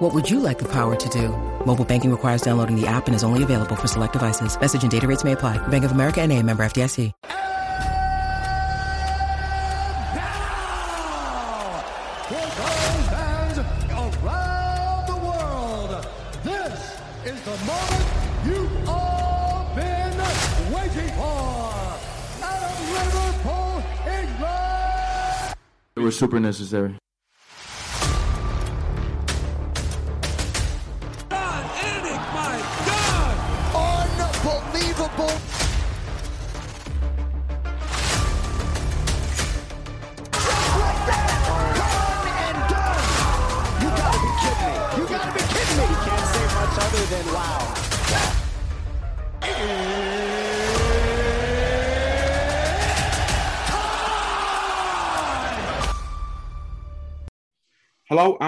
What would you like the power to do? Mobile banking requires downloading the app and is only available for select devices. Message and data rates may apply. Bank of America and a member FDIC. Now, For those fans around the world, this is the moment you've all been waiting for. Out of Liverpool, England. It was super necessary.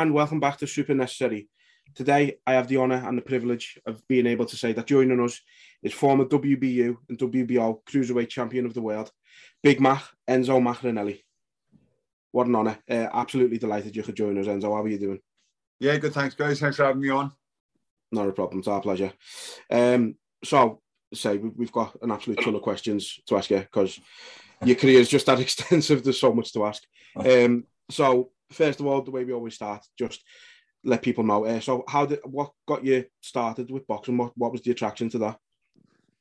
And welcome back to Super Necessary. Today, I have the honour and the privilege of being able to say that joining us is former WBU and WBO Cruiserweight Champion of the World, Big Mac, Enzo Maccarinelli. What an honour. Uh, absolutely delighted you could join us, Enzo. How are you doing? Yeah, good. Thanks, guys. Thanks for having me on. Not a problem. It's our pleasure. Um, so, say we- we've got an absolute ton of questions to ask you because your career is just that extensive. There's so much to ask. Um, so, first of all, the way we always start, just let people know. Uh, so, how did what got you started with boxing? What what was the attraction to that?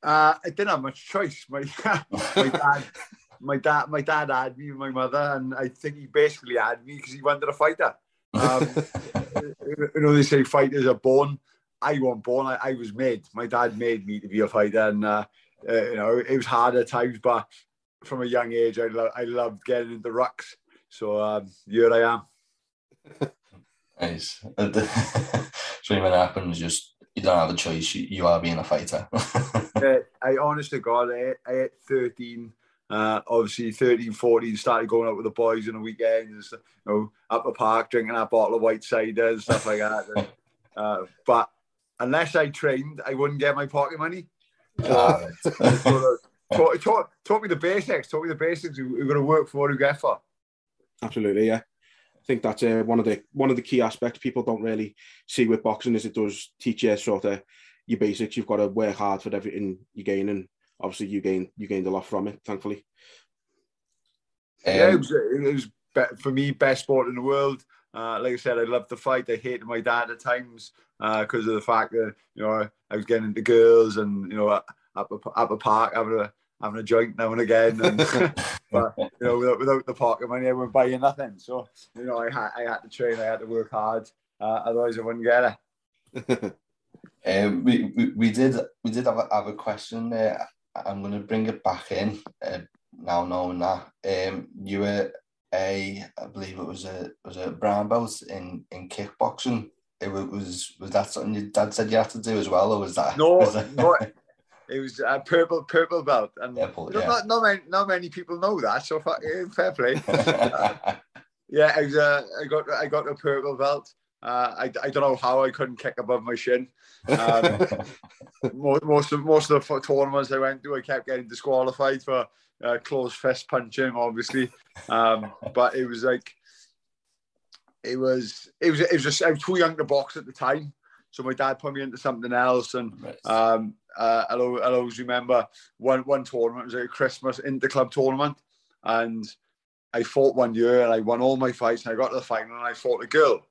Uh, I didn't have much choice. My my dad, my dad, my dad had me and my mother, and I think he basically had me because he wanted a fighter. Um, you know, they say fighters are born. I wasn't born. I, I was made. My dad made me to be a fighter, and uh, uh, you know, it was hard at times, but from a young age, I lo- I loved getting into the rucks. So um, here I am. Nice. so when it happens, just you don't have a choice. You, you are being a fighter. uh, I honestly God, I, I at 13, uh, obviously 13, 14, started going out with the boys on the weekends, you know, up the park, drinking a bottle of white cider and stuff like that. Uh, but unless I trained, I wouldn't get my pocket money. Ah, So, sort of taught, taught, taught me the basics, taught me the basics. We're going to work for what we get for. Absolutely, yeah. I think that's uh, one of the one of the key aspects people don't really see with boxing is it does teach you sort of your basics. You've got to work hard for everything you gain, and obviously you gain you gained a lot from it. Thankfully, yeah, it Um, was, it was be- for me best sport in the world. Uh, like I said, I loved the fight. I hated my dad at times because of the fact that you know I was getting into girls and you know up a, up a park having a having a joint now and again. And, but you know, without, without the pocket money, I wouldn't buy you nothing. So you know, I had I had to train. I had to work hard. Uh, otherwise, I wouldn't get it. um, we, we we did we did have a, have a question there. I'm going to bring it back in uh, now, knowing that um, you were a I believe it was a was a brown belt in in kickboxing. It was was that something your dad said you had to do as well, or was that No, was that- no, it was a purple purple belt, and purple, you know, yeah. not not many, not many people know that. So eh, fair play. Yeah, I, was, uh, I got I got a purple belt. Uh, I, I don't know how I couldn't kick above my shin. Um, most, most of most of the tournaments I went to, I kept getting disqualified for uh, close fist punching, obviously. Um, but it was like it was it was it was just I was too young to box at the time, so my dad put me into something else. And um, uh, I'll, I'll always remember one one tournament it was a Christmas interclub tournament, and I fought one year and I won all my fights and I got to the final and I fought a girl,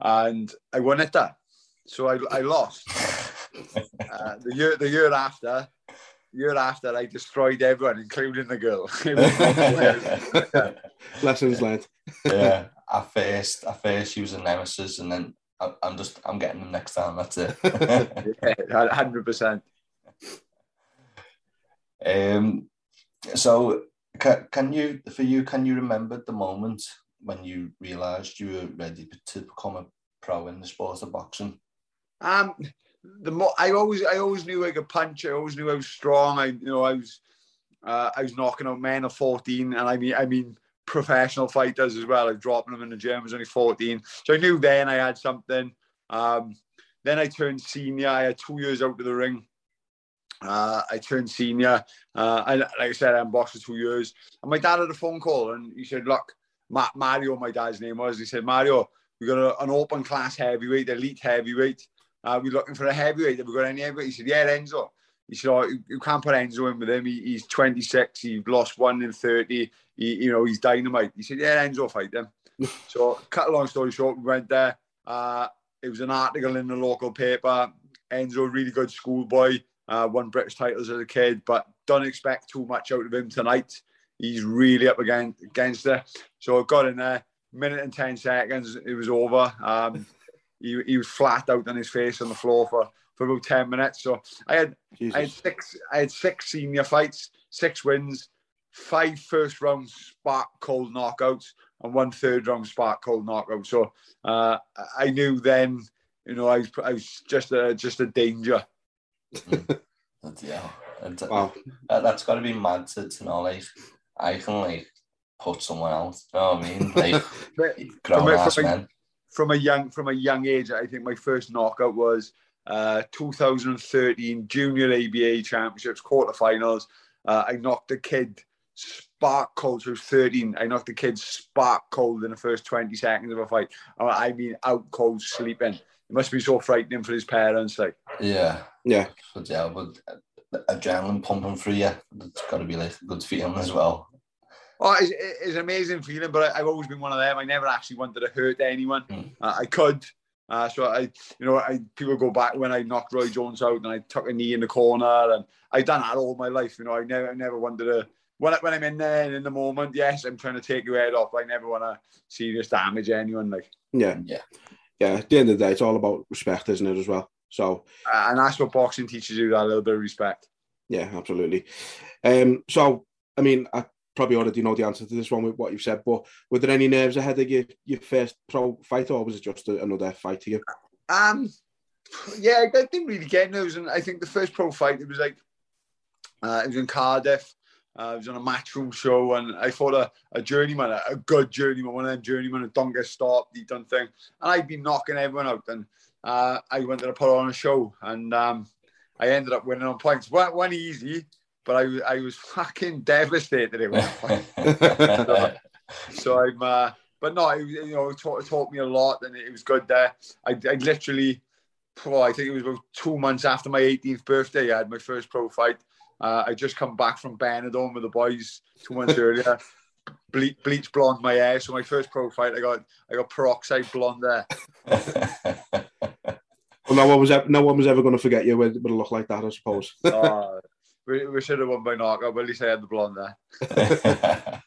and I won it that. So I, I lost. Uh, the year the year after, year after I destroyed everyone, including the girl. Lessons learned. yeah, at first, at first she was a nemesis, and then I, I'm just I'm getting them next time. That's it. Yeah, hundred percent. um, so can, can you for you can you remember the moment when you realised you were ready to become a pro in the sport of boxing? Um, the more I always, I always knew I could punch. I always knew I was strong. I, you know, I was, Uh, I was knocking out men of 14, and I mean, I mean professional fighters as well. I was dropping them in the gym. I was only 14, so I knew then I had something. Um, then I turned senior. I had two years out of the ring. Uh, I turned senior. Uh, and like I said, I boxed for two years. And my dad had a phone call, and he said, "Look, Ma- Mario, my dad's name was. He said, Mario, we got a, an open class heavyweight, elite heavyweight. Uh, we're looking for a heavyweight. Have we got any heavyweight? He said, Yeah, Enzo. He said, oh, you can't put Enzo in with him. He, he's 26. He's lost one in 30. He, you know, he's dynamite. He said, Yeah, Enzo, fight them. so, cut a long story short, we went there. Uh, it was an article in the local paper. Enzo, really good schoolboy, uh, won British titles as a kid, but don't expect too much out of him tonight. He's really up against, against it. So I got in there, minute and 10 seconds, it was over. Um, he, he was flat out on his face on the floor for, for about 10 minutes. So I had, I had six I had six senior fights, six wins, five first round spark cold knockouts, and one third round spark cold knockout. So uh, I knew then, you know, I was, I was just a just a danger. yeah, wow. that, has got to be mad to, to know, like I can like put someone else. You know what I mean? Like grown ass from, men. From a young from a young age, I think my first knockout was uh, 2013 Junior ABA Championships quarterfinals. Uh, I knocked a kid spark cold. So I was 13. I knocked the kid spark cold in the first 20 seconds of a fight. I mean, out cold, sleeping. It must be so frightening for his parents. Like, yeah, yeah, but yeah, but adrenaline pumping through you. It's got to be like a good feeling as well. Oh, it's, it's an amazing feeling, but I've always been one of them. I never actually wanted to hurt anyone. Mm. Uh, I could. Uh, so I, you know, I people go back when I knocked Roy Jones out and I took a knee in the corner, and I've done that all my life. You know, I never, I never wanted to. When, I, when I'm in there and in the moment, yes, I'm trying to take your head off. I never want to serious damage anyone. Like, yeah, yeah, yeah. At the end of the day, it's all about respect, isn't it, as well? So, uh, and that's what boxing teaches you that little bit of respect. Yeah, absolutely. Um, so, I mean, I probably already know the answer to this one with what you've said, but were there any nerves ahead of your, your first pro fight, or was it just a, another fight to you? Um, yeah, I didn't really get nerves, and I think the first pro fight it was like uh, it was in Cardiff. Uh, it was on a matchroom show, and I fought a, a journeyman, a, a, good journeyman, one of them journeymen who don't get stopped, he done thing. And I'd been knocking everyone out, and uh, I wanted to put on a show, and um, I ended up winning on points. One easy, but I, I was fucking devastated it so, so, I'm, uh, but no, it, you know, it taught, it taught, me a lot, and it was good there. I, I literally, oh, I think it was about two months after my 18th birthday, I had my first pro fight. Uh, I just come back from Benidorm with the boys two months earlier. Ble- bleach blonde my hair. So my first pro fight, I got I got peroxide blonde there. Well, no one was ever, no one was ever going to forget you with, with a look like that, I suppose. uh, we, we should have won by knockout, but at least I had the blonde there.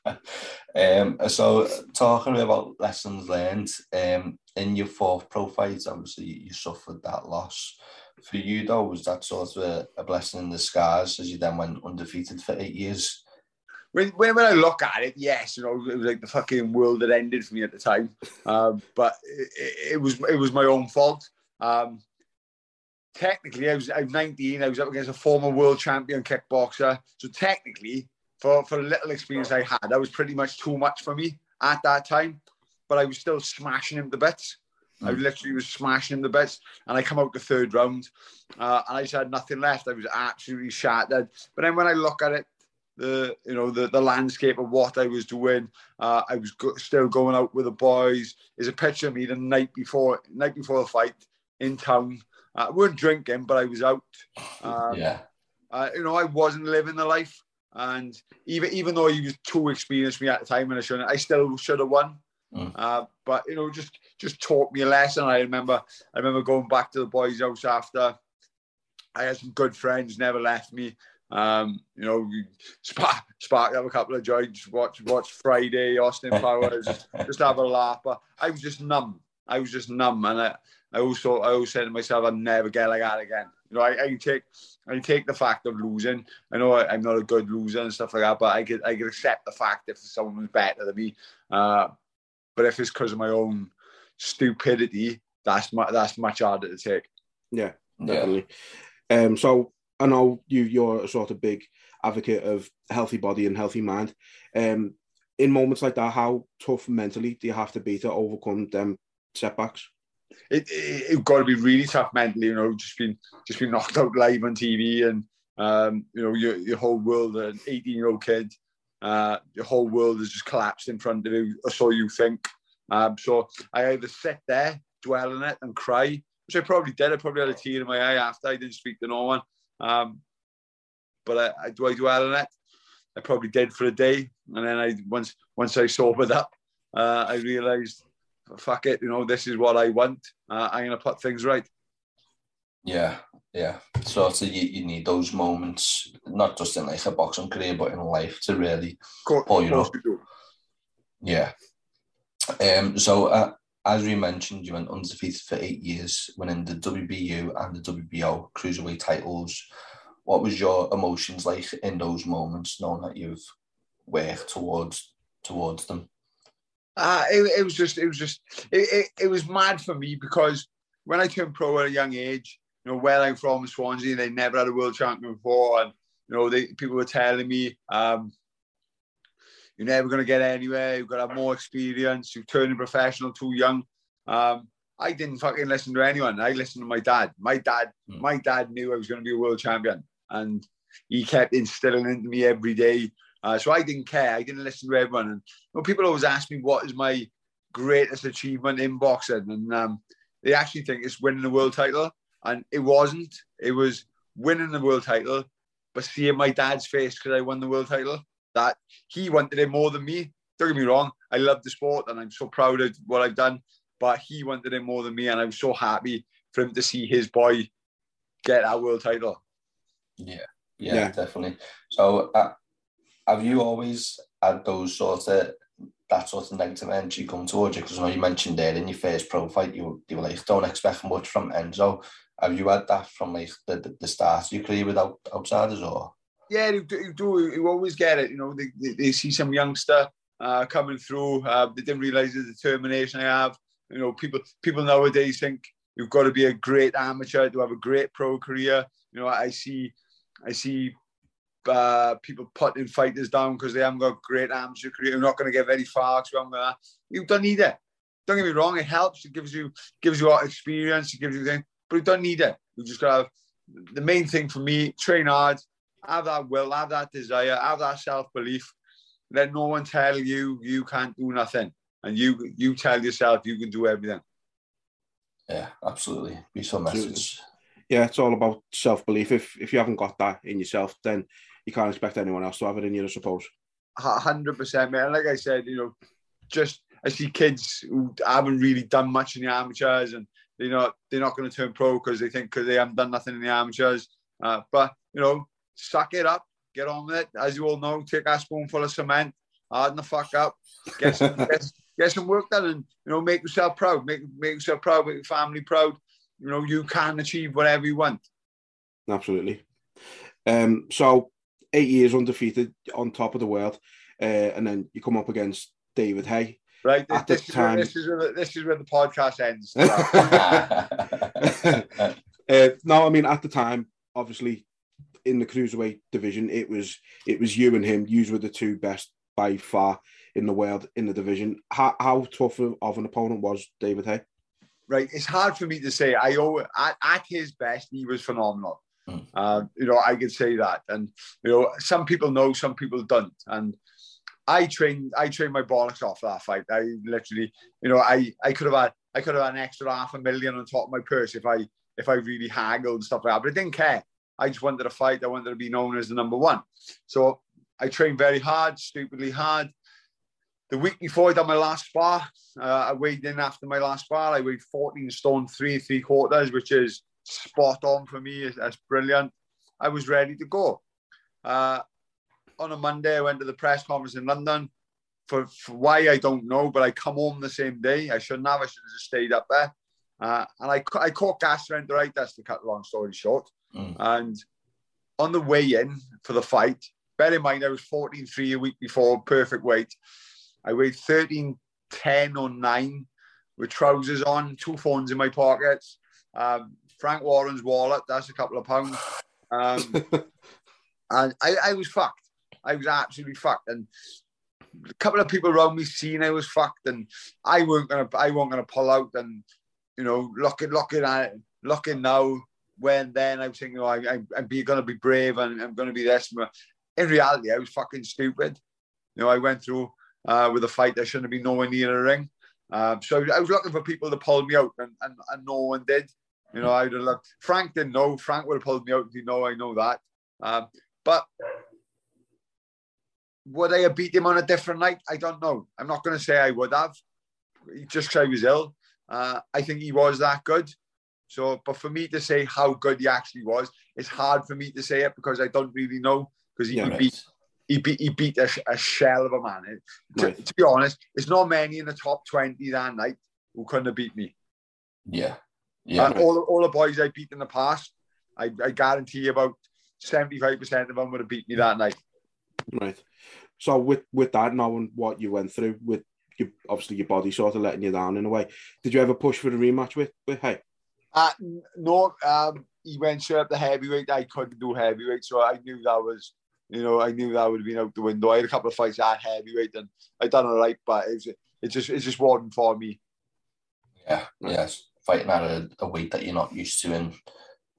um, so, talking about lessons learned, um, in your fourth pro fight, obviously you suffered that loss. For you, though, was that sort of a, a blessing in disguise as you then went undefeated for eight years? When, when, when I look at it, yes, you know, it was like the fucking world that ended for me at the time. Um, but it, it, was it was my own fault. Um, technically, I was, I was 19. I was up against a former world champion kickboxer. So technically, for, for the little experience I had, that was pretty much too much for me at that time. But I was still smashing him to bits. I literally was smashing him to bits. And I come out the third round uh, and I just had nothing left. I was absolutely shattered. But then when I look at it, the you know the the landscape of what I was doing. Uh, I was go- still going out with the boys. There's a picture of me the night before night before the fight in town I weren't drinking, but I was out. Um, yeah. Uh, you know, I wasn't living the life, and even even though he was too experienced me at the time, and I shouldn't, I still should have won. Mm. Uh, but you know, just just taught me a lesson. I remember, I remember going back to the boys' house after. I had some good friends, never left me. Um, you know, spark, spark have a couple of joints, watch watch Friday, Austin Powers, just have a laugh. But I was just numb. I was just numb, and I, I also I always said to myself, I'll never get like that again. You know, I, I take I take the fact of losing. I know I, am not a good loser and stuff like that, but I could I could accept the fact if someone was better than me. Uh, but if it's because of my own stupidity, that's mu- that's much harder to take. Yeah, definitely. Yeah. Um, so I know you you're a sort of big advocate of healthy body and healthy mind. Um, in moments like that, how tough mentally do you have to be to overcome them setbacks? It, it, it got to be really tough mentally, you know, just been just been knocked out live on TV and um, you know your your whole world, an 18 year old kid, uh, your whole world has just collapsed in front of you, or so you think. Um, so I either sit there, dwell on it, and cry, which I probably did. I probably had a tear in my eye after I didn't speak to no one. Um, but I, I, do I dwell on it? I probably did for a day, and then I once once I sobered up, uh, I realised, fuck it, you know, this is what I want. Uh, I'm gonna put things right. Yeah, yeah. So, so you, you need those moments, not just in like a boxing career, but in life to really pull you up. Yeah. Um. So, uh, as we mentioned, you went undefeated for eight years, winning the WBU and the WBO cruiserweight titles. What was your emotions like in those moments, knowing that you've worked towards towards them? Uh, it, it was just, it was just, it, it, it was mad for me because when I turned pro at a young age, you know, where I'm from, Swansea, and they never had a world champion before, and you know, they people were telling me, um, you're never going to get anywhere. You've got to have more experience. You're turning professional too young. Um, I didn't fucking listen to anyone. I listened to my dad. My dad, mm. my dad knew I was going to be a world champion, and he kept instilling into me every day. Uh, so I didn't care. I didn't listen to everyone. And you know, people always ask me what is my greatest achievement in boxing, and um, they actually think it's winning the world title, and it wasn't. It was winning the world title, but seeing my dad's face because I won the world title that he wanted it more than me. Don't get me wrong, I love the sport and I'm so proud of what I've done, but he wanted it more than me, and I was so happy for him to see his boy get that world title. Yeah, yeah, yeah. definitely. So, uh, have you always had those sort of that sort of negative energy come towards you? Because I know you mentioned there in your first pro fight, you, you were like, don't expect much from Enzo. Have you had that from like the, the, the start of your career without outsiders or? yeah, you do, you, do, you always get it. You know, they, they, they see some youngster uh, coming through. Uh, they didn't realize the determination I have. You know, people people nowadays think you've got to be a great amateur to have a great pro career. You know, I see, I see uh, people putting fighters down because they haven't got a great amateur career. You're not going to get very far. So you don't need it. Don't get me wrong. It helps. It gives you gives you a experience. It gives you things, but you don't need it. You just got to have the main thing for me: train hard, have that will, have that desire, have that self belief. Let no one tell you you can't do nothing, and you you tell yourself you can do everything. Yeah, absolutely. Be some message. Yeah, it's all about self belief. If if you haven't got that in yourself, then you can't expect anyone else to have it in you, I suppose. Hundred percent, man. Like I said, you know, just I see kids who haven't really done much in the amateurs, and they're not they're not going to turn pro because they think because they haven't done nothing in the amateurs. Uh, but you know, suck it up, get on with it. As you all know, take a spoonful of cement, harden the fuck up, get some, get, get, some work done, and you know, make yourself proud, make make yourself proud, make your family proud. You know, you can achieve whatever you want. Absolutely. Um, so eight years undefeated on top of the world, uh, and then you come up against David Haye. Right. At this, the time, where, this is where the, this is where the podcast ends. uh, no, I mean at the time, obviously in the cruiserweight division, it was it was you and him. You were the two best by far in the world in the division. How, how tough of an opponent was David Haye? Right, it's hard for me to say. I owe at, at his best, he was phenomenal. Mm. Uh, you know, I could say that, and you know, some people know, some people don't, and. I trained I trained my bollocks off that fight. I literally, you know, I, I could have had I could have had an extra half a million on top of my purse if I if I really haggled and stuff like that. But I didn't care. I just wanted to fight. I wanted to be known as the number one. So I trained very hard, stupidly hard. The week before I done my last spar, uh, I weighed in after my last spar. I weighed 14 stone, three, three quarters, which is spot on for me. That's brilliant. I was ready to go. Uh, on a Monday, I went to the press conference in London. For, for, why I don't know, but I come home the same day. I shouldn't have. I should have just stayed up there. Uh, and I, I caught gastroenteritis to cut a long story short. Mm. And on the way in for the fight, bear in mind I was 14 3 a week before, perfect weight. I weighed 13 10 or 9 with trousers on, two phones in my pockets. Um, Frank Warren's wallet, that's a couple of pounds. Um, and I, I was fucked. I was absolutely fucked, and a couple of people around me seen I was fucked, and I weren't gonna, I weren't gonna pull out, and you know, looking, looking at, looking now, when then I was thinking, oh, I, be, gonna be brave, and I'm gonna be this. In reality, I was fucking stupid. You know, I went through uh, with a fight I shouldn't have been nowhere near a ring. Um, so I was looking for people to pull me out, and, and, and no one did. You know, I'd have looked. Frank didn't know. Frank would have pulled me out. You know, I know that. Um, but would I have beat him on a different night? I don't know. I'm not going to say I would have. Just because I was ill. Uh, I think he was that good. So, but for me to say how good he actually was, it's hard for me to say it because I don't really know because he, yeah, he beat he beat he beat a, a shell of a man. Right. To, to, be honest, there's not many in the top twenty that night who couldn't have beat me. Yeah, yeah. And all all the boys I beat in the past, I, I guarantee you about seventy five percent of them would have beat me that night. Right. So with with that knowing what you went through with your, obviously your body sort of letting you down in a way, did you ever push for the rematch with with Haye? Uh, no, um, he went straight up the heavyweight. I couldn't do heavyweight, so I knew that was you know, I knew that would have been out the window. I had a couple of fights at heavyweight and I done all right, but it, was, it just it just wasn't for me. Yeah, yes. Fighting at a, a weight that you're not used to and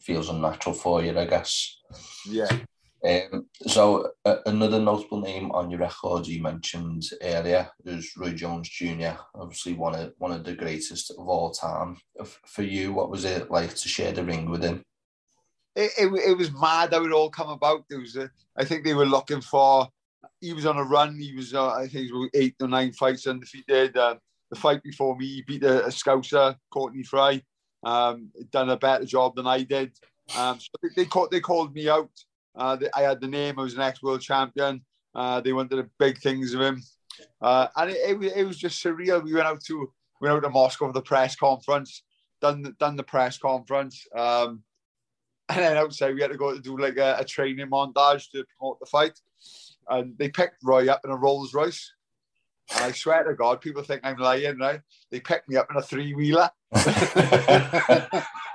feels unnatural for you, I guess. Yeah. Um, so uh, another notable name on your record you mentioned earlier is Roy Jones Jr. Obviously one of one of the greatest of all time. For you, what was it like to share the ring with him? it, it, it, was mad how it all come about. There was, a, I think they were looking for. He was on a run. He was, uh, I think, it was eight or nine fights undefeated. Uh, the fight before me, he beat a, a Scouser, Courtney Fry. Um, done a better job than I did. Um, so they, they, called, they called me out. Uh, they, I had the name. I was an ex-world champion. Uh, they wanted the big things of him, uh, and it, it, it was just surreal. We went out to we went out to Moscow for the press conference. Done done the press conference. Um, and then outside we had to go to do like a, a training montage to promote the fight. And they picked Roy up in a Rolls Royce. And I swear to God, people think I'm lying, right? They picked me up in a three wheeler.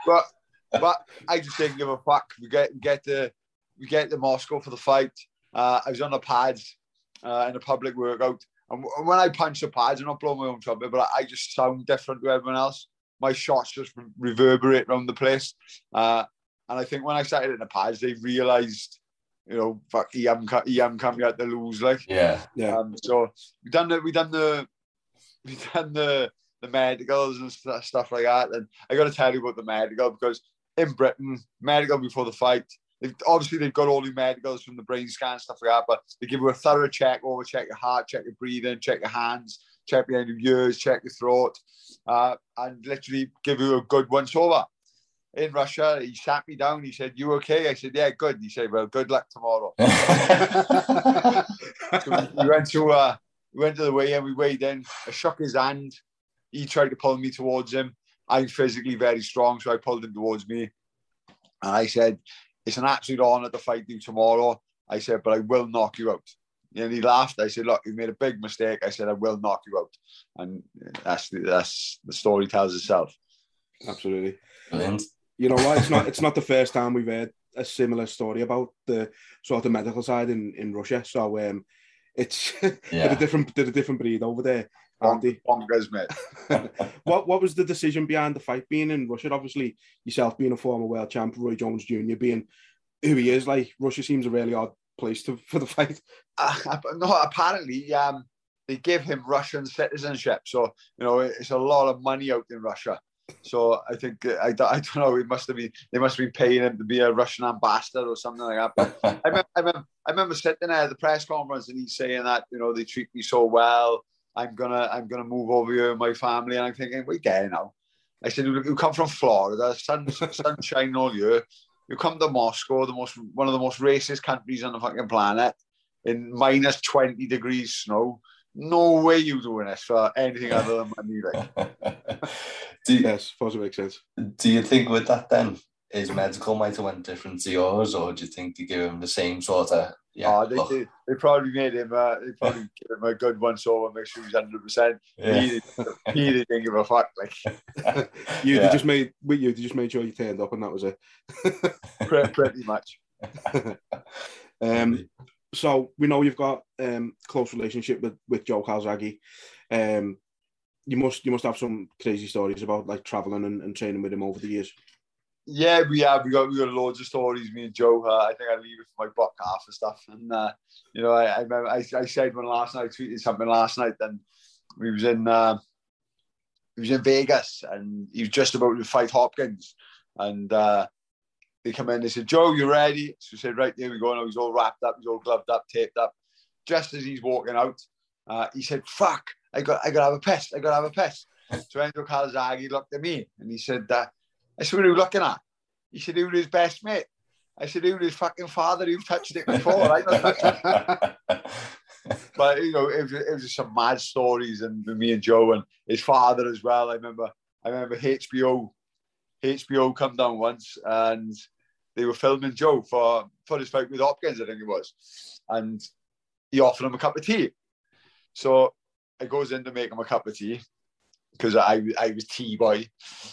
but but I just didn't give a fuck. We get get to we get to Moscow for the fight. Uh, I was on the pads uh, in a public workout. And when I punch the pads, I'm not blowing my own trumpet, but I just sound different to everyone else. My shots just reverberate around the place. Uh, and I think when I started in the pads, they realised, you know, fuck, he haven't, he haven't come yet to lose. Like, yeah, yeah. Um, so we done the, we done the, we done the, the medicals and st- stuff like that. And I got to tell you about the medical because in Britain, medical before the fight, they've, obviously they've got all the medicals from the brain scan stuff like that, but they give you a thorough check over, check your heart, check your breathing, check your hands, check behind your ears, check your throat, uh, and literally give you a good once over in Russia. He sat me down. He said, "You okay?" I said, "Yeah, good." He said, "Well, good luck tomorrow." so we went to uh, we went to the weigh-in. We weighed in. I shook his hand. He tried to pull me towards him. I'm physically very strong, so I pulled him towards me. And I said, "It's an absolute honour to fight you tomorrow." I said, "But I will knock you out." And he laughed. I said, "Look, you made a big mistake." I said, "I will knock you out," and that's the, that's the story tells itself. Absolutely. Brilliant you know what? It's not it's not the first time we've heard a similar story about the sort of medical side in, in Russia. So um, it's yeah. a different did a different breed over there. Andy. Bonkers, mate. what what was the decision behind the fight being in Russia? Obviously, yourself being a former world champ, Roy Jones Jr. being who he is, like Russia seems a really odd place to for the fight. Uh, no, apparently, um, they give him Russian citizenship, so you know it's a lot of money out in Russia. So I think uh, I, I don't know. It must have been they must have been paying him to be a Russian ambassador or something like that. But I remember, I remember, I remember sitting there at the press conference and he's saying that you know they treat me so well. I'm gonna I'm gonna move over here with my family, and I'm thinking, we get now. I said, you come from Florida, sun sunshine all year. You come to Moscow, the most one of the most racist countries on the fucking planet, in minus twenty degrees snow no way you doing this for anything other than money. Like. do you, yes, possibly makes sense. Do you think with that then, his medical might have went different to yours, or do you think they give him the same sort of? Yeah, oh, they, they, they, probably made him. Uh, they probably give him a good once over, make sure he's hundred percent. He, didn't give a fuck. Like you, yeah. just made with you, they just made sure you turned up, and that was it. pretty, pretty much. Um, so we know you've got um close relationship with with Joe Calzaghe. Um, you must you must have some crazy stories about like traveling and, and training with him over the years. Yeah, we have. We got we got loads of stories. Me and Joe. Uh, I think I leave it for my buck half and stuff. And uh, you know, I I, remember I I said one last night. I tweeted something last night. Then we was in uh, he was in Vegas, and he was just about to fight Hopkins. And uh, they come in. They said, "Joe, you ready?" So he said, "Right, there we go." Now he's all wrapped up. He's all gloved up, taped up. Just as he's walking out, uh, he said, "Fuck! I got I got to have a piss. I got to have a piss." so Enzo Calzaghe looked at me and he said, uh, I said, what are you looking at? He said, who was his best mate? I said, who was his fucking father? You've touched it before. I touch it. but, you know, it was, it was just some mad stories and me and Joe and his father as well. I remember, I remember HBO, HBO come down once and they were filming Joe for, for his fight with Hopkins, I think it was. And he offered him a cup of tea. So I goes in to make him a cup of tea because I I was tea boy,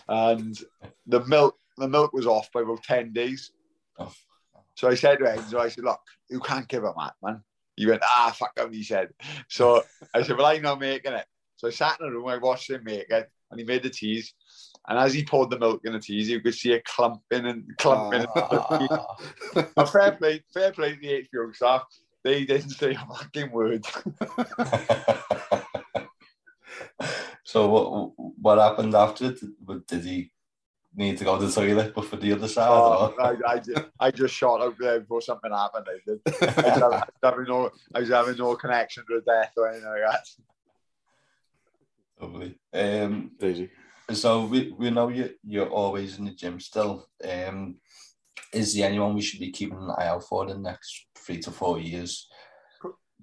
and the milk the milk was off by about ten days. Oh. So I said to him, so I said, look, you can't give him that, man. He went, ah, fuck him, he said. So I said, well, I'm not making it. So I sat in the room, I watched him make it, and he made the teas. And as he poured the milk in the teas, you could see it clumping and clumping. Ah. and fair play, fair play to the HBO staff. They didn't say a fucking word. so what what happened after it? Did he need to go to the toilet before the other side? Oh, I, I, just, I just shot out there before something happened. I did. I was, having, I was having no, I was having no connection to death or anything like that. Lovely. Um, Crazy. So we, we know you you're always in the gym still. Um, is there anyone we should be keeping an eye out for the next three to four years?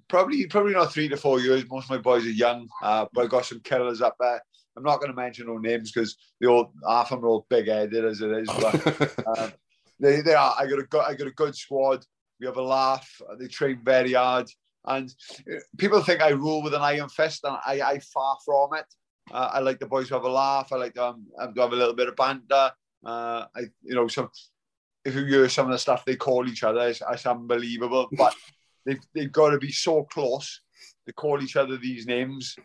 Probably, probably not three to four years. Most of my boys are young, uh, but I got some killers up there. I'm not going to mention no names because they all half of them are all big headed as it is. But um, they, they are. I got a good, I got a good squad. We have a laugh. They train very hard, and uh, people think I rule with an iron fist, and I, I far from it. Uh, I like the boys to have a laugh. I like to, um, to have a little bit of banter. Uh, I, you know, some if you hear some of the stuff they call each other, it's, it's unbelievable. But they've they've got to be so close to call each other these names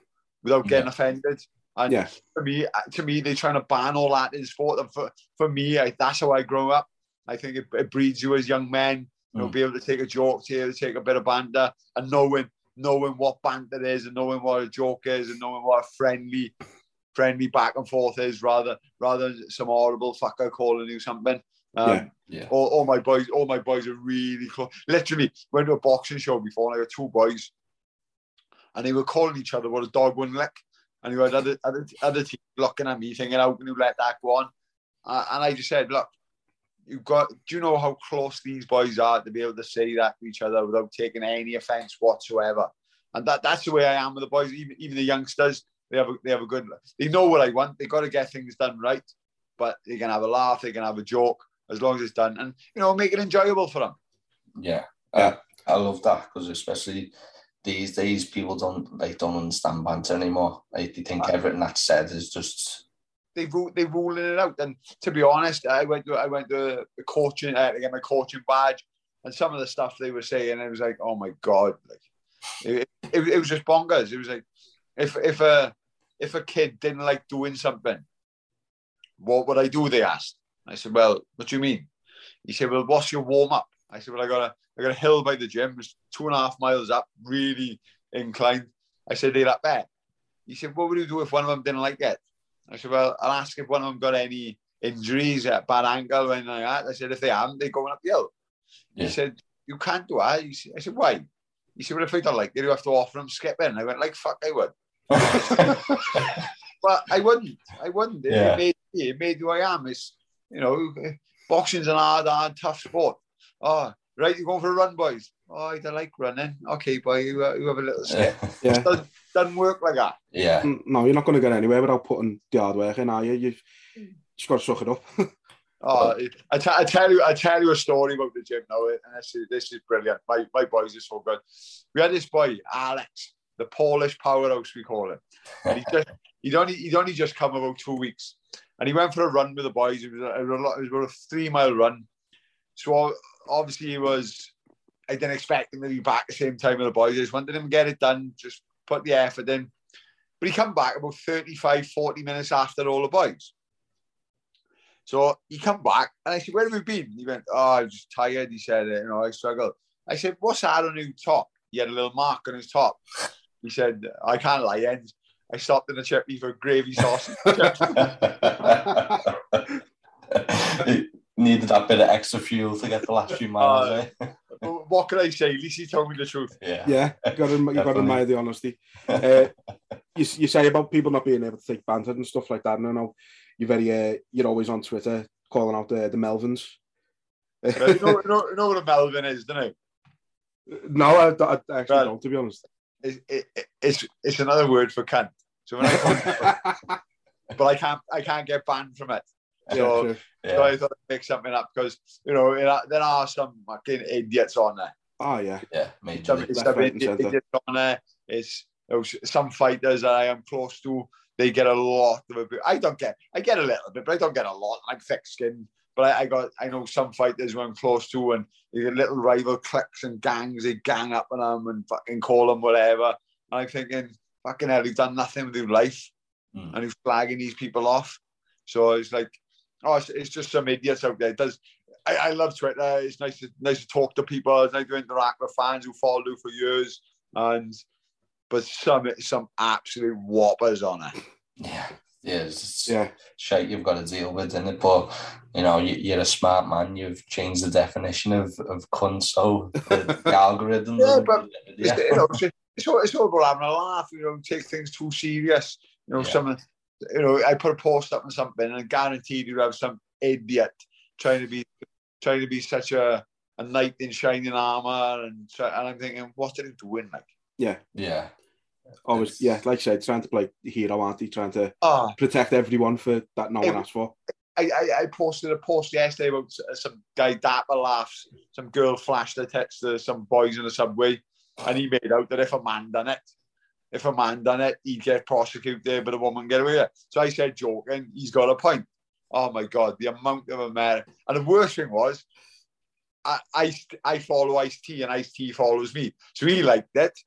without getting Yeah. offended. And Yeah. for me, to me, they're trying to ban all that in sport. And for, for me, I, that's how I grow up. I think it, it breeds you as young men, you know, Mm. be able to take a joke, to to take a bit of banter, and knowing knowing what banter is, and knowing what a joke is, and knowing what a friendly, friendly back and forth is, rather rather than some horrible fucker calling you something. Um, Yeah. Yeah. all, all my boys, all my boys are really close. Literally, went to a boxing show before, and I got two boys, and they were calling each other what a dog wouldn't lick. And you had other other, other teams looking at me, thinking, "How can you let that go on?" Uh, and I just said, "Look, you've got. Do you know how close these boys are to be able to say that to each other without taking any offence whatsoever?" And that that's the way I am with the boys. Even even the youngsters, they have a, they have a good. They know what I want. They got to get things done right, but they can have a laugh. They can have a joke as long as it's done, and you know, make it enjoyable for them. Yeah, uh, I love that because especially these days people don't like don't understand banter anymore. Like they think everything that's said is just they rule they ruling it out. And to be honest, I went to I went to a coaching uh, to get my coaching badge, and some of the stuff they were saying, it was like, oh my god, like it, it, it was just bonkers. It was like if if a if a kid didn't like doing something, what would I do? They asked. I said, well, what do you mean? He said, well, what's your warm up? I said, well, I got a I got a hill by the gym, it's two and a half miles up, really inclined. I said, they're up. He said, what would you do if one of them didn't like it? I said, well, I'll ask if one of them got any injuries, a bad ankle, or anything like that. I said, if they haven't, they're going up the hill. Yeah. He said, you can't do that. I said, why? He said, well, if I don't like it, you have to offer them skipping. I went, like, fuck, I would. But I wouldn't. I wouldn't. It, Yeah. made me, it made who I am. It's, you know, boxing's an hard, hard, tough sport. Oh, right, you're going for a run, boys. Oh, I don't like running. Okay, boy, you, uh, you have a little skip. Yeah. doesn't, doesn't work like that. yeah, Mm, No, you're not going to get anywhere without putting the hard work in, are you? You've just got to suck it up. Oh, I, t- I tell you, I tell you a story about the gym now, and this is this is brilliant. My my boys are so good. We had this boy, Alex, the Polish powerhouse we call him. And he just he'd only he'd only just come about two weeks, and he went for a run with the boys. It was, a, it was a lot- it was about a three mile run. So obviously he was I didn't expect him to be back the same time with the boys. I just wanted him to get it done, just put the effort in. But he come back about 35, 40 minutes after all the boys. So he come back and I said, Where have you been? He went, Oh, I was just tired. He said, You know, I struggled. I said, What's that on your top? He had a little mark on his top. He said, I can't lie, Ends. I stopped in the chippy for gravy sauce. Needed that bit of extra fuel to get the last few miles. Uh, eh? what can I say? At least he told me the truth. Yeah. Yeah, you got to, you got to admire the honesty. Uh, you, you say about people not being able to take banter and stuff like that. And I know you're very, uh, you're always on Twitter calling out the, the Melvins. You, know, you, know, you know what a Melvin is, don't you? no, I, I I actually Right. don't, to be honest. It, it, it- it's it's another word for cunt. So when I, but I can't I can't get banned from it. Yeah, So, so Yeah. I thought I'd make something up because you know there are, some fucking idiots on there. Oh, yeah. Yeah. Major. Some, league. some right, and idi- centre. idiots on there. It's you know, some fighters that I am close to. They get a lot of abuse. I don't get. I get a little bit, but I don't get a lot. I'm thick skinned. But I, I got. I know some fighters who I'm close to, and they get little rival cliques and gangs. They gang up on them and fucking call them whatever. And I'm thinking, fucking hell, you've done nothing with his life, Mm. and you're flagging these people off. So it's like, oh, it's, it's just some idiots out there. It does. I, I love Twitter. It's nice to nice to talk to people. It's nice to interact with fans who followed you for years. And but some some absolute whoppers on it. Yeah. Yeah. It's Yeah. shite you've got to deal with, isn't it? But you know, you, you're a smart man. You've changed the definition of of cunt, so the, the algorithm. Yeah, but yeah. It's, you know, it's, it's, all, it's all about having a laugh. You know, take things too serious. You know, Yeah. some you know, I put a post up on something, and I guaranteed you have some idiot trying to be trying to be such a a knight in shining armor, and try, and I'm thinking, what are they doing? Like, Yeah. yeah. Always, yeah, like I said, trying to play hero, aren't they? Trying to ah, protect everyone for that no one It- asked for. I, I, I posted a post yesterday about some guy dapper laughs. Some girl flashed a text to some boys in the subway, and he made out that if a man done it, if a man done it, he'd get prosecuted, but a woman get away with it. So I said, joking, he's got a point. Oh my god, the amount of America. And the worst thing was, I I, I follow Ice T, and Ice T follows me, so he liked it.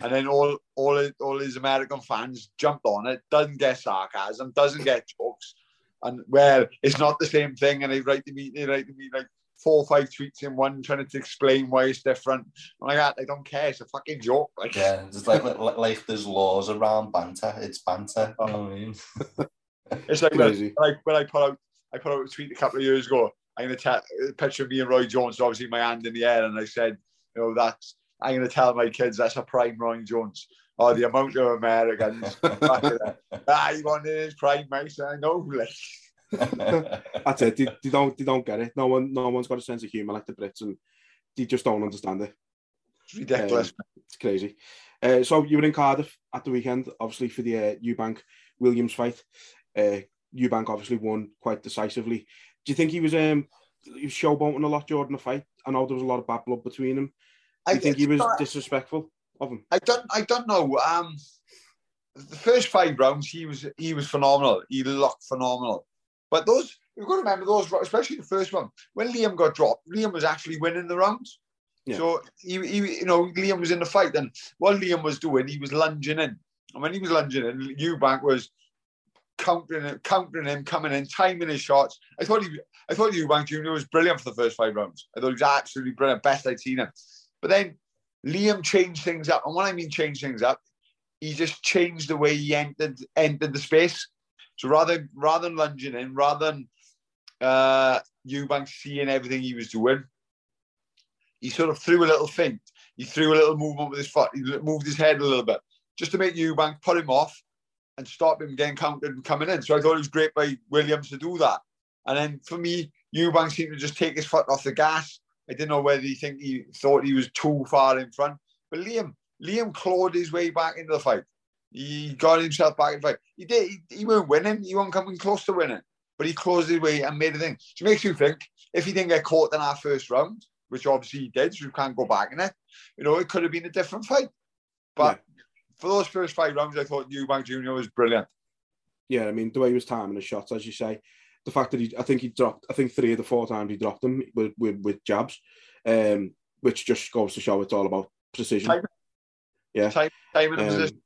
And then all all all his American fans jumped on it. Doesn't get sarcasm, doesn't get jokes and well, it's not the same thing. And they write to me, they write to me like four or five tweets in one trying to explain why it's different. I'm like, "Ah, I don't care. It's a fucking joke. Like, Yeah, it's like, like like there's laws around banter. It's banter. You know what I mean? it's like when, Crazy. when I, put out, I put out a tweet a couple of years ago. I'm gonna tell a picture of me and Roy Jones, obviously my hand in the air, and I said, you know, that's I'm gonna tell my kids that's a prime Roy Jones. Oh, the amount of Americans. fucking hell. ah, he wanted his prime, mate. I know, like. That's it. They, they don't they don't get it. No one no one's got a sense of humour like the Brits, and they just don't understand it. It's ridiculous. It's crazy. Uh, so you were in Cardiff at the weekend, obviously for the uh, Eubank Williams fight. Uh, Eubank obviously won quite decisively. Do you think he was um he was showboating a lot during the fight? I know there was a lot of bad blood between them. Do you think he was disrespectful of him? I don't I don't know. Um the first five rounds he was he was phenomenal. He looked phenomenal. But those you've got to remember those especially the first one. When Liam got dropped, Liam was actually winning the rounds. Yeah. So he, he you know, Liam was in the fight and what Liam was doing, he was lunging in. And when he was lunging in, Eubank was countering him, countering him, coming in, timing his shots. I thought he I thought Eubank Jr. was brilliant for the first five rounds. I thought he was absolutely brilliant, best I'd seen him. But then Liam changed things up. And when I mean change things up, he just changed the way he entered entered the space. So rather rather than lunging in, rather than uh, Eubank seeing everything he was doing, he sort of threw a little feint. He threw a little movement with his foot. He moved his head a little bit just to make Eubank put him off and stop him getting countered and coming in. So I thought it was great by Williams to do that. And then for me, Eubank seemed to just take his foot off the gas. I didn't know whether he think he thought he was too far in front. But Liam, Liam clawed his way back into the fight. He got himself back in fight. He did. He, he weren't winning. He wasn't coming close to winning. But he closed his way and made a thing. So it makes you think if he didn't get caught in our first round, which obviously he did, so we can't go back in it, you know, it could have been a different fight. But for those first five rounds, I thought Eubank Jr. was brilliant. Yeah, I mean the way he was timing his shots, as you say, the fact that he, I think he dropped, I think three of the four times he dropped them with with, with jabs. Um, which just goes to show it's all about precision. Time- yeah. Time, time and Um, position.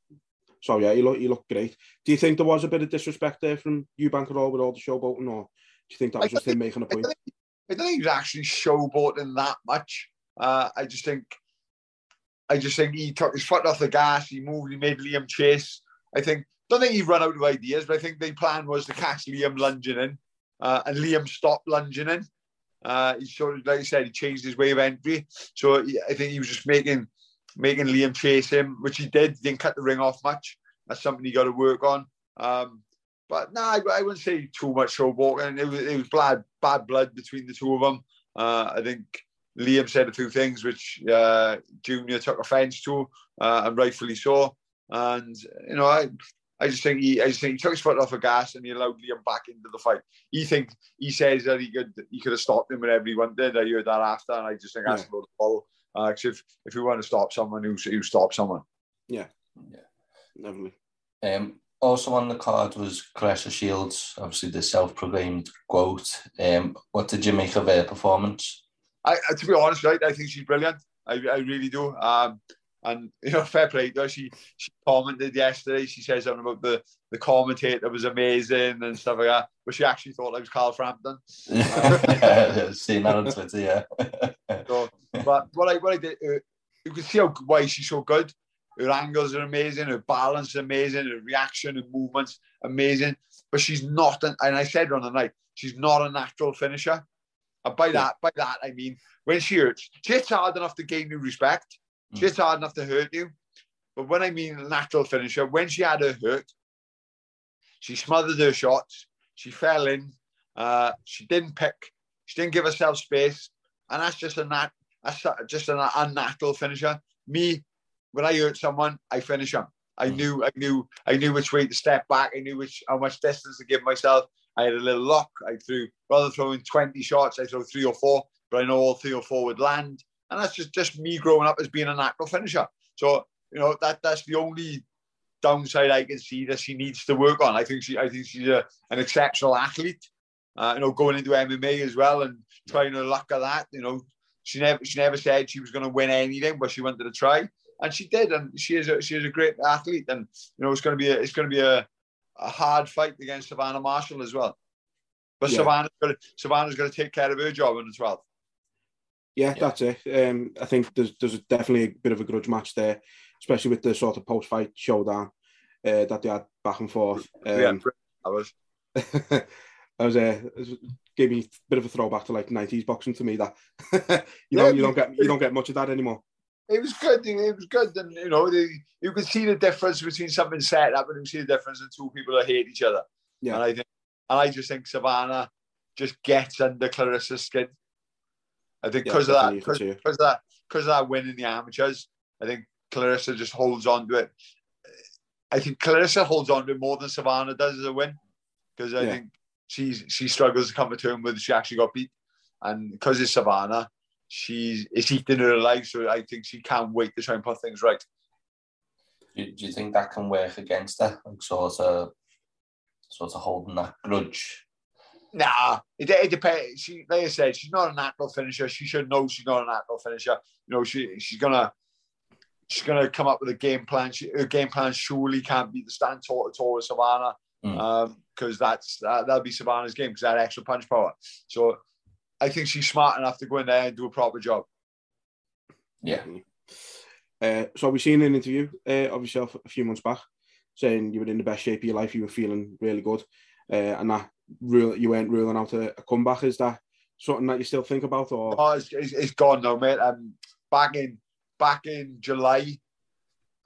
So yeah, he look he looked great. Do you think there was a bit of disrespect there from Eubank at all with all the showboating, or do you think that was just him making a point? don't, think, I don't think he was actually showboating that much. Uh, I just think, I just think he took his foot off the gas. He moved. He made Liam chase. I think. Don't think he run out of ideas, but I think the plan was to catch Liam lunging in, uh, and Liam stopped lunging in. Uh, he sort of, like I said, he changed his way of entry. So he- I think he was just making making Liam chase him, which he did. He didn't cut the ring off much. That's something he got to work on. Um, but no, I, I wouldn't say too much showboating. It was it was bad bad blood between the two of them. Uh, I think Liam said a few things which uh, Junior took offence to, uh, and rightfully so. And you know, I I just think he I just think he took his foot off the gas and he allowed Liam back into the fight. He think he says that he could he could have stopped him whenever he wanted. I heard that after, and I just think that's Yeah. a load of bull. Uh, 'cause if if we want to stop someone, who who stop someone. Yeah, yeah, definitely. Um, also on the card was Claressa Shields, obviously the self-proclaimed GOAT. Um, what did you make of her performance? I, I- to be honest, right, I think she's brilliant. I, I really do. Um, and you know, fair play to her. She she commented yesterday. She said something about the the commentator was amazing and stuff like that. But she actually thought I was Carl Frampton. yeah, seen that on Twitter, yeah. So, but what I what I did, uh, you can see how why she's so good. Her angles are amazing. Her balance is amazing. Her reaction and movements amazing. But she's not, an, and I said on the night, she's not a natural finisher. And by that, by that I mean when she hurts, she hits hard enough to gain you respect. She hits hard enough to hurt you. But when I mean natural finisher, when she had her hurt, she smothered her shots. She fell in. Uh, she didn't pick. She didn't give herself space, and that's just a nat. That's just an unnatural finisher. Me, when I hurt someone, I finish them. I Mm. knew, I knew, I knew which way to step back. I knew which how much distance to give myself. I had a little lock. I threw rather than throwing twenty shots, I throw three or four, but I know all three or four would land. And that's just just me growing up as being a natural finisher. So you know that that's the only downside I can see that she needs to work on. I think she, I think she's a, an exceptional athlete. Uh, you know, going into MMA as well and trying her luck at that. You know, she never she never said she was going to win anything, but she wanted to try, and she did. And she is a, she is a great athlete, and you know, it's going to be a, it's going to be a, a hard fight against Savannah Marshall as well. But Yeah. Savannah's going to Savannah's going to take care of her job on the 12th. Yeah, Yeah. that's it. Um, I think there's there's definitely a bit of a grudge match there, especially with the sort of post fight showdown uh, that they had back and forth. yeah, Um, I was. that was a gave me a bit of a throwback to like nineties boxing to me. That you know Yeah, you don't get you don't get much of that anymore. it was good. It was good, and you know, the, you could see the difference between something set up and you see the difference in two people that hate each other. Yeah. And I think, and I just think Savannah just gets under Claressa's skin. I think Yeah, because of that, you can see it. because of that, because of that win in the amateurs, I think Claressa just holds on to it. I think Claressa holds on to it more than Savannah does as a win, because I Yeah. think she's she struggles to come to terms with she actually got beat, and because it's Savannah, she's it's eating her alive. So I think she can't wait to try and put things right. Do, do you think that can work against her? Like sort of, sort of holding that grudge. Nah, it, it depends. She, like I said, she's not a natural finisher. She should know she's not a natural finisher. You know, she she's gonna she's gonna come up with a game plan. She, her game plan surely can't be to stand toe to toe with Savannah, Mm. because that's that, that'll be Savannah's game because that extra punch power. So I think she's smart enough to go in there and do a proper job. Yeah. Uh, so we've seen an interview uh, of yourself a few months back saying you were in the best shape of your life, you were feeling really good, uh, and that rule you weren't ruling out a, a comeback. Is that something that you still think about, or Oh, it's, it's, it's gone now, mate. Um, back in back in July,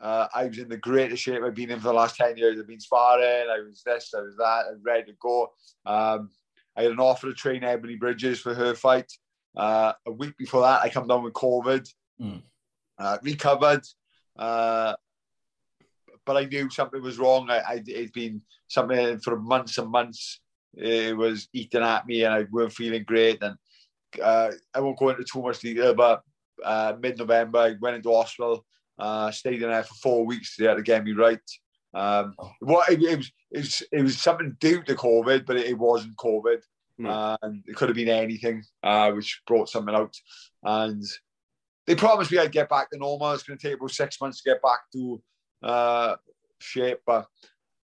uh, I was in the greatest shape I've been in for the last ten years. I've been sparring. I was this, I was that, I was ready to go. Um, I had an offer to train Ebanie Bridges for her fight. Uh, a week before that, I come down with COVID, Mm. uh, recovered. Uh, but I knew something was wrong. I, I it'd been something for months and months. It was eating at me, and I weren't feeling great. And uh, I won't go into too much detail, but uh, mid-November, I went into hospital, uh, stayed in there for four weeks. They had to get me right. Um, what it, it was, it was, it was something due to COVID, but it, it wasn't COVID, No. and it could have been anything, uh, which brought something out. And they promised me I'd get back to normal. It's going to take about six months to get back to uh, shape, but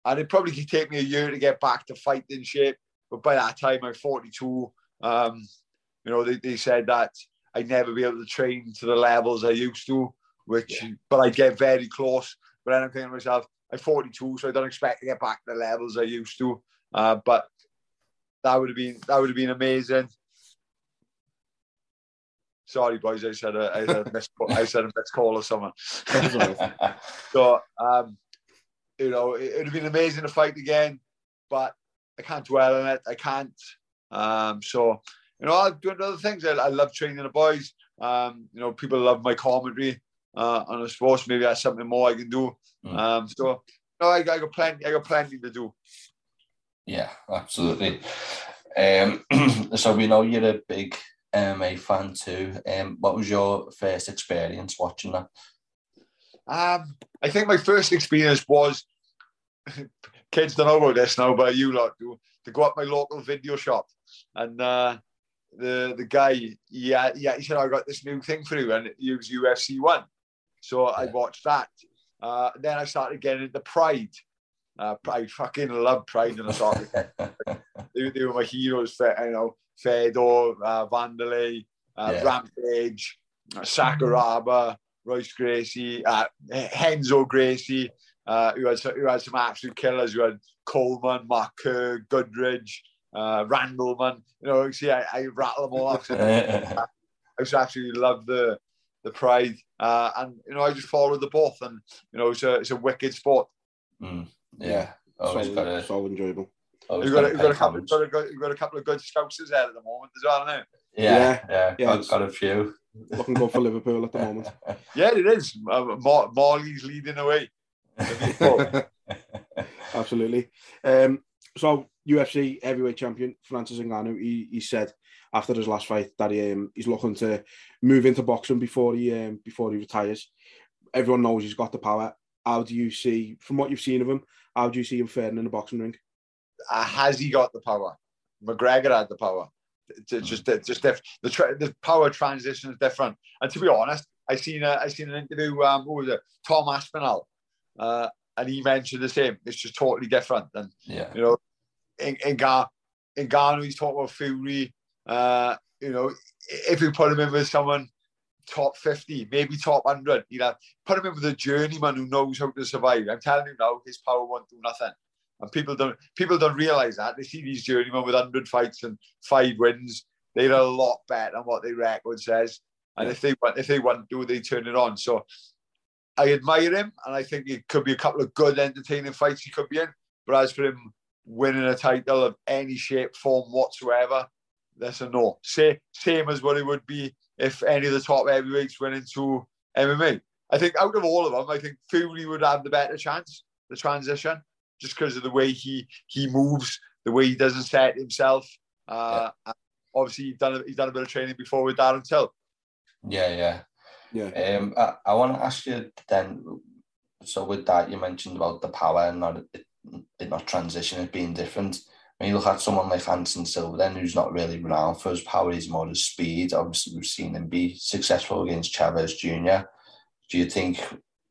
and it probably could take me a year to get back to fighting shape. But by that time, I'm 42. Um, you know, they, they said that I'd never be able to train to the levels I used to, which, yeah. but I'd get very close. But then I'm thinking to myself, I'm 42, so I don't expect to get back to the levels I used to. Uh, but that would have been that would have been amazing. Sorry, boys, I said a, I said a missed, I said a missed call or something. so, um, you know, it would have been amazing to fight again, but I can't dwell on it. I can't. Um, so, you know, I'll do other things. I, I love training the boys. Um, you know, people love my commentary uh, on the sports. Maybe that's something more I can do. Mm. Um, so, no, I, I got plenty. I got plenty to do. Yeah, absolutely. Um, so we know you're a big MMA fan too. Um, what was your first experience watching that? Um, I think my first experience was kids don't know about this now, but you lot do to go up my local video shop and uh, the the guy yeah yeah he said I got this new thing for you and it was UFC one, so I watched that. Uh, then I started getting into Pride. Uh, I fucking love Pride and I thought they, they were my heroes. For, you know, Fedor, uh, uh, yeah. Rampage, uh, Sakuraba, Royce Gracie, uh, Renzo Gracie, uh, who, had, who had some absolute killers. Who had Coleman, Mark Kerr, Goodridge, uh, Randleman. You know, see, I, I rattle them all off. I just absolutely love the the pride, uh, and you know, I just followed the both, and you know, it's a it's a wicked sport. Mm, yeah, always so, got a, so enjoyable. You've got, you've, got a couple, you've, got a, you've got a couple of good scouts there at the moment as well, haven't you? Yeah, yeah, yeah. yeah got, got a few. Looking good for Liverpool at the moment. yeah, it is. Mar- Marley's leading away. Absolutely. Um, so UFC heavyweight champion Francis Ngannou, he, he said after his last fight that he, um, he's looking to move into boxing before he um, before he retires. Everyone knows he's got the power. How do you see, from what you've seen of him, how do you see him faring in the boxing ring? Uh, has he got the power? McGregor had the power. It's just, it's just the the power transition is different. And to be honest, I seen a, I seen an interview. Um, who was it? Tom Aspinall, uh, and he mentioned the same. It's just totally different. And yeah, you know, in in, Ga- in Ghana, he's talking about Fury. Uh, you know, if you put him in with someone top 50, maybe top 100, you know, put him in with a journeyman who knows how to survive. I'm telling you now, his power won't do nothing. And people don't people don't realize that. They see these journeymen with 100 fights and five wins. They're a lot better than what their record says. And yeah. if they want, if they want to, they turn it on. So I admire him, and I think it could be a couple of good, entertaining fights he could be in. But as for him winning a title of any shape, form whatsoever, that's a no. Say, same as what it would be if any of the top heavyweights went into MMA. I think out of all of them, I think Fury would have the better chance, the transition, just because of the way he he moves, the way he doesn't set himself. Uh, yeah. Obviously, he's done a, he's done a bit of training before with Darren Till. Yeah, yeah. Yeah. Um, I, I want to ask you then. So with that, you mentioned about the power and not it, it not transition, being different. When you look at someone like Anderson Silva, then who's not really renowned for his power, he's more his speed. Obviously, we've seen him be successful against Chavez Jr. Do you think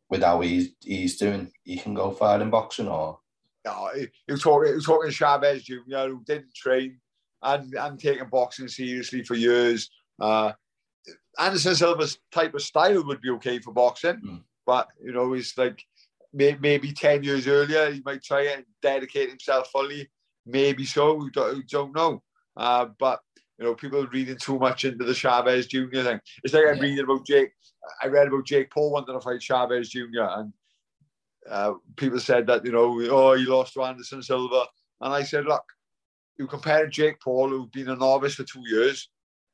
with how he's, he's doing, he can go far in boxing or? No, you're talking, you're talking Chavez Jr. who didn't train and, and taking boxing seriously for years. Uh, Anderson Silva's type of style would be okay for boxing, mm. but you know, he's like maybe 10 years earlier, he might try and dedicate himself fully. Maybe so, we don't, we don't know. Uh, but you know, people are reading too much into the Chavez Jr. thing. It's like yeah. I'm reading about Jake. I read about Jake Paul wanting to fight Chavez Jr. and uh, people said that you know, oh, he lost to Anderson Silva, and I said, look, you compare Jake Paul, who's been a novice for two years,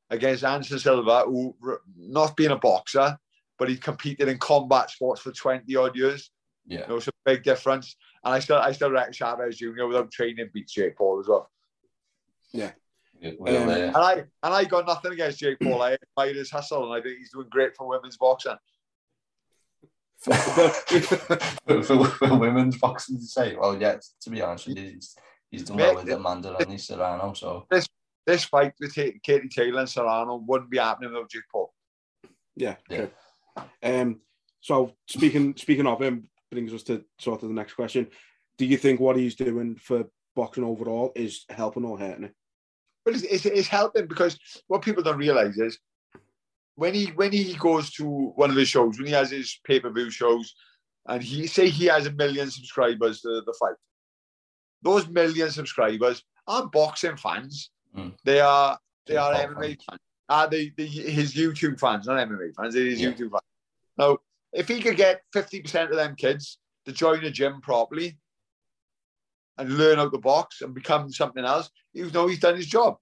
against Anderson Silva, who not being a boxer, but he competed in combat sports for 20 odd years. Yeah. You know, it's a big difference. And I still I still reckon Chavez Jr. without training beats Jake Paul as well. Yeah. Well, um, uh, and I and I got nothing against Jake Paul. I admire his hustle and I think he's doing great for women's boxing. for, for, for, women's boxing to say, well, yeah, to be honest he's, he's done well with Amanda and Serrano. So this this fight with Katie Taylor and Serrano wouldn't be happening without Jake Paul. Yeah. Yeah. True. Um. So speaking speaking of him brings us to sort of the next question. Do you think what he's doing for boxing overall is helping or hurting it? But it's, it's, it's helping because what people don't realize is when he when he goes to one of his shows, when he has his pay per view shows, and he say he has a million subscribers to the fight, those million subscribers aren't boxing fans. Mm. They are they Jake are Paul MMA fans. fans. Are they, they his YouTube fans, not MMA fans? They're his Yeah. YouTube fans. Now, if he could get fifty percent of them kids to join a gym properly and learn out the box and become something else, you know he's done his job.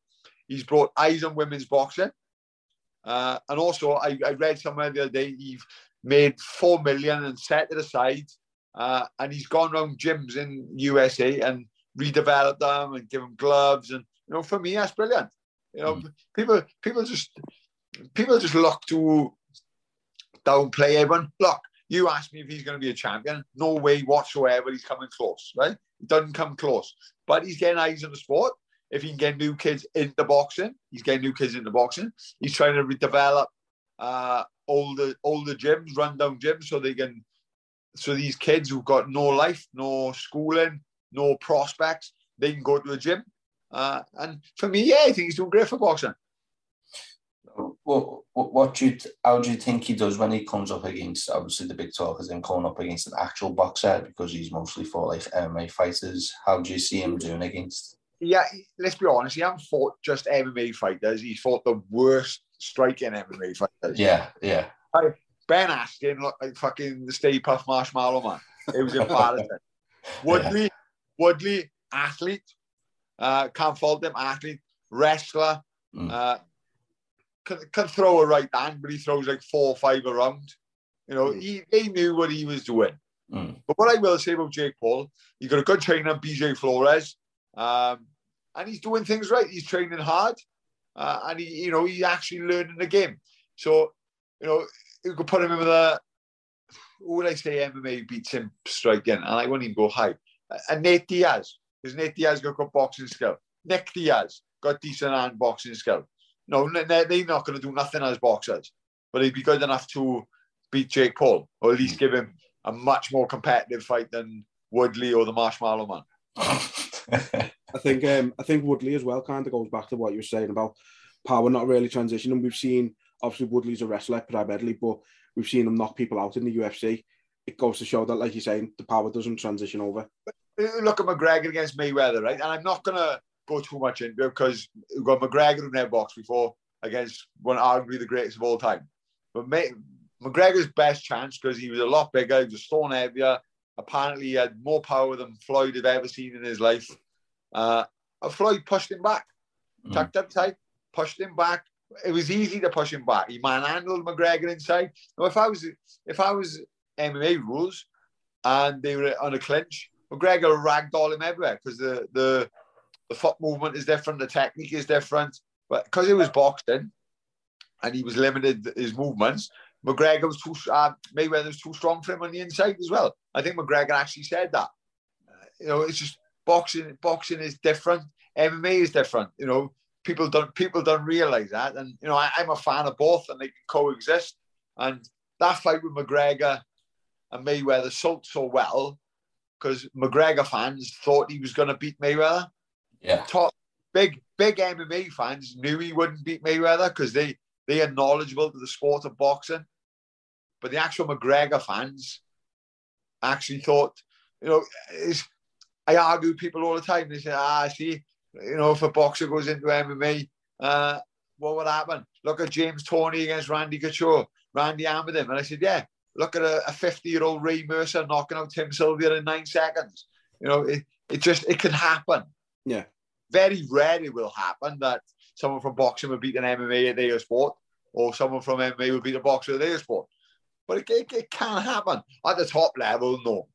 He's brought eyes on women's boxing. Uh, and also, I, I read somewhere the other day he's made four million and set it aside. Uh, and he's gone around gyms in USA and redeveloped them and give them gloves. And you know, for me, that's brilliant. You know, people people just people just look to downplay everyone. Look, you asked me if he's going to be a champion. No way whatsoever. He's coming close, right? He doesn't come close, but he's getting eyes on the sport. If he can get new kids into boxing, he's getting new kids into boxing. He's trying to redevelop uh, older older gyms, rundown gyms, so they can so these kids who've got no life, no schooling, no prospects, they can go to a gym. Uh, and for me, yeah, I think he's doing great for boxing. What, what, what do you, how do you think he does when he comes up against, obviously the big talk is him coming up against an actual boxer because he's mostly fought like MMA fighters. How do you see him doing against? Yeah, let's be honest, he hasn't fought just MMA fighters. He's fought the worst striking MMA fighters. Yeah, yeah. Ben Askren looked like fucking the Stay Puft Marshmallow Man. It was embarrassing. Woodley, Woodley, athlete. Uh, can't fault him, athlete, wrestler. Mm. Uh, can, can throw a right hand, but he throws like four or five around. You know, he, he knew what he was doing. Mm. But what I will say about Jake Paul, he got a good trainer, BJ Flores, um, and he's doing things right. He's training hard, uh, and he, you know, he's actually learning the game. So, you know, you could put him in with a. Who would I say MMA beats him striking? And I wouldn't even go high. And Nate Diaz, because Nate Diaz got good boxing skill. Nick Diaz got decent hand boxing skill. No, they- they're not going to do nothing as boxers, but he'd be good enough to beat Jake Paul, or at least give him a much more competitive fight than Woodley or the Marshmallow Man. I think um, I think Woodley as well kind of goes back to what you were saying about power not really transitioning. We've seen obviously Woodley's a wrestler primarily, but we've seen him knock people out in the UFC. It goes to show that, like you're saying, the power doesn't transition over. Look at McGregor against Mayweather, right? And I'm not going to go too much into it because we've got McGregor who never boxed before against one arguably the greatest of all time. But McGregor's best chance because he was a lot bigger, he was stone heavier. Apparently, he had more power than Floyd had ever seen in his life. Uh, Floyd pushed him back, Mm. tucked up tight, pushed him back. It was easy to push him back. He manhandled McGregor inside. Now, if I was if I was MMA rules and they were on a clinch, McGregor ragdoll him everywhere because the the the foot movement is different, the technique is different. But because it was boxing and he was limited his movements, McGregor was too uh, Mayweather was too strong for him on the inside as well. I think McGregor actually said that. Uh, you know, it's just boxing. Boxing is different. MMA is different. You know, people don't people don't realize that. And you know, I, I'm a fan of both, and they can coexist. And that fight with McGregor and Mayweather sold so well because McGregor fans thought he was going to beat Mayweather yeah. top big big MMA fans knew he wouldn't beat Mayweather because they they are knowledgeable to the sport of boxing. But the actual McGregor fans actually thought, you know, I argue people all the time. They say, ah, see, you know, if a boxer goes into MMA, uh, what would happen? Look at James Toney against Randy Couture. Randy hammered him. And I said, yeah, look at a 50 year old Ray Mercer knocking out Tim Sylvia in nine seconds. You know, it, it just, it can happen Yeah. very rarely will happen that someone from boxing will beat an MMA at their sport or someone from MMA will beat a boxer at their sport. But it, it, it can happen. At the top level, no.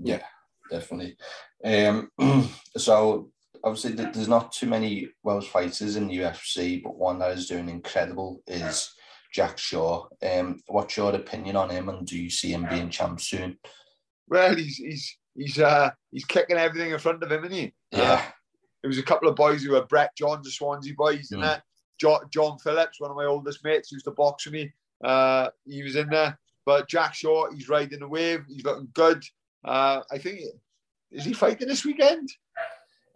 Yeah, definitely. Um, so obviously there's not too many Welsh fighters in the UFC, but one that is doing incredible is Jack Shore. Um, what's your opinion on him, and do you see him being champ soon? Well, he's he's he's uh he's kicking everything in front of him, isn't he? Yeah, Uh, there was a couple of boys who were Brett Johns, the Swansea boys, and Mm. that John, John Phillips, one of my oldest mates, used to box with me. uh, he was in there. But Jack Shore, he's riding the wave. He's looking good. Uh, I think is he fighting this weekend?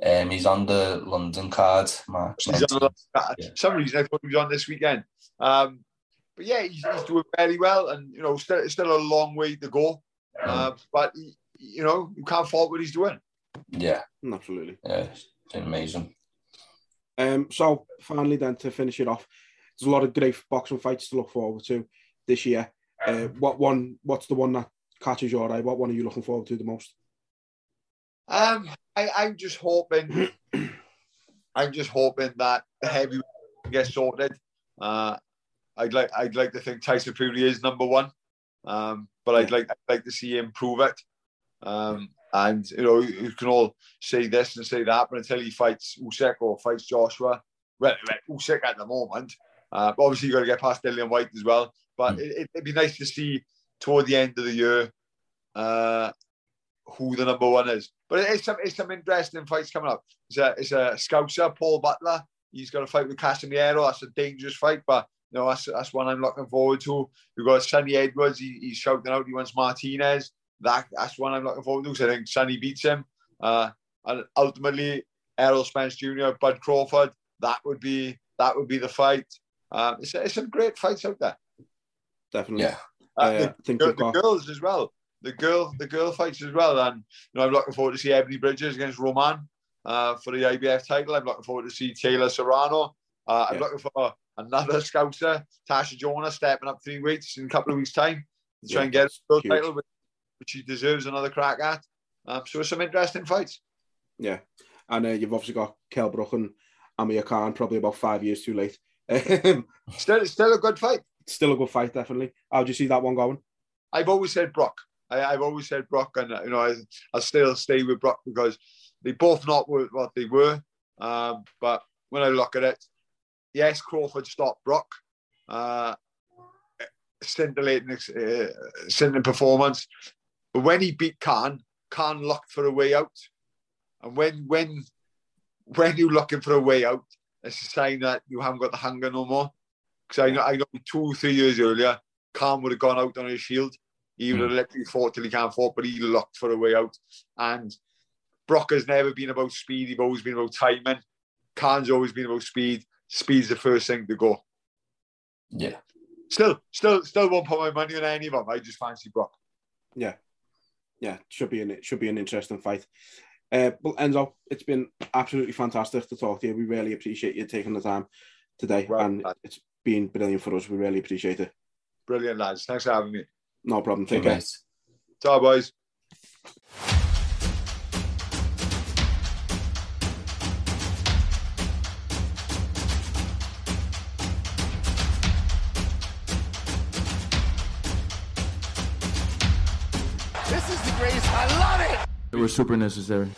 Um, he's on the London card, March. He's on the, yeah. some reason I thought he was on this weekend. Um, but yeah, he's, he's, doing very well, and you know, still still a long way to go. Uh, but he, you know, you can't fault what he's doing. Yeah, absolutely. Yeah, it's amazing. Um, so finally, then to finish it off, there's a lot of great boxing fights to look forward to this year. Uh, what one? What's the one that catches your eye? What one are you looking forward to the most? Um, I, I'm just hoping. I'm just hoping that the heavy gets sorted. Uh, I'd like I'd like to think Tyson Fury is number one, um, but I'd like I'd like to see him prove it. Um, and you know you can all say this and say that, but until he fights Usyk or fights Joshua, well, Usyk at the moment, uh, obviously you got to get past Dillian Whyte as well. But mm. it, would be nice to see toward the end of the year uh, who the number one is. But it's some it's some interesting fights coming up. It's a it's a Scouser, Paul Butler. He's got to fight with Casimero. That's a dangerous fight, but you know that's that's one I'm looking forward to. We've got Sunny Edwards. He, he's shouting out he wants Martinez. That that's one I'm looking forward to. So I think Sunny beats him. Uh, and ultimately, Errol Spence Jr., Bud Crawford. That would be that would be the fight. Um, it's, it's some great fights out there. Definitely. Yeah. Uh, the, think the, the girls as well. The girl, the girl fights as well, and you know I'm looking forward to see Ebanie Bridges against Roman uh, for the IBF title. I'm looking forward to see Taylor Serrano. Uh, I'm yeah. looking for another scouser, Tasha Jonas, stepping up three weeks in a couple of weeks' time to try yeah, and get a world title, which, which he deserves another crack at. Um, so some interesting fights. Yeah, and uh, you've obviously got Kell Brook and Amir Khan, probably about five years too late. still, still a good fight. Still a good fight, definitely. How do you see that one going? I've always said Brook. I, have always said Brook, and you know I, I still stay with Brook because they both not what they were. Um, but when I look at it, yes, Crawford stopped Brook. Uh, scintillating, uh, scintillating performance. But when he beat Khan, Khan looked for a way out. And when when when you're looking for a way out, it's a sign that you haven't got the hunger no more. Because I know, I know two, three years earlier, Khan would have gone out on his shield. He would have mm. literally fought till he can't fight, but he looked for a way out. And Brook has never been about speed. He's always been about timing. Khan's always been about speed. Speed's the first thing to go. Yeah. Still, still, still won't put my money on any of them. I just fancy Brook. Yeah. Yeah, should be an it should be an interesting fight. Uh, but Enzo, it's been absolutely fantastic to talk to you. We really appreciate you taking the time today, well, and it's been brilliant for us. We really appreciate it. Brilliant, lads. Thanks for having me. No problem. Take care. Ciao, boys. It. Was super necessary.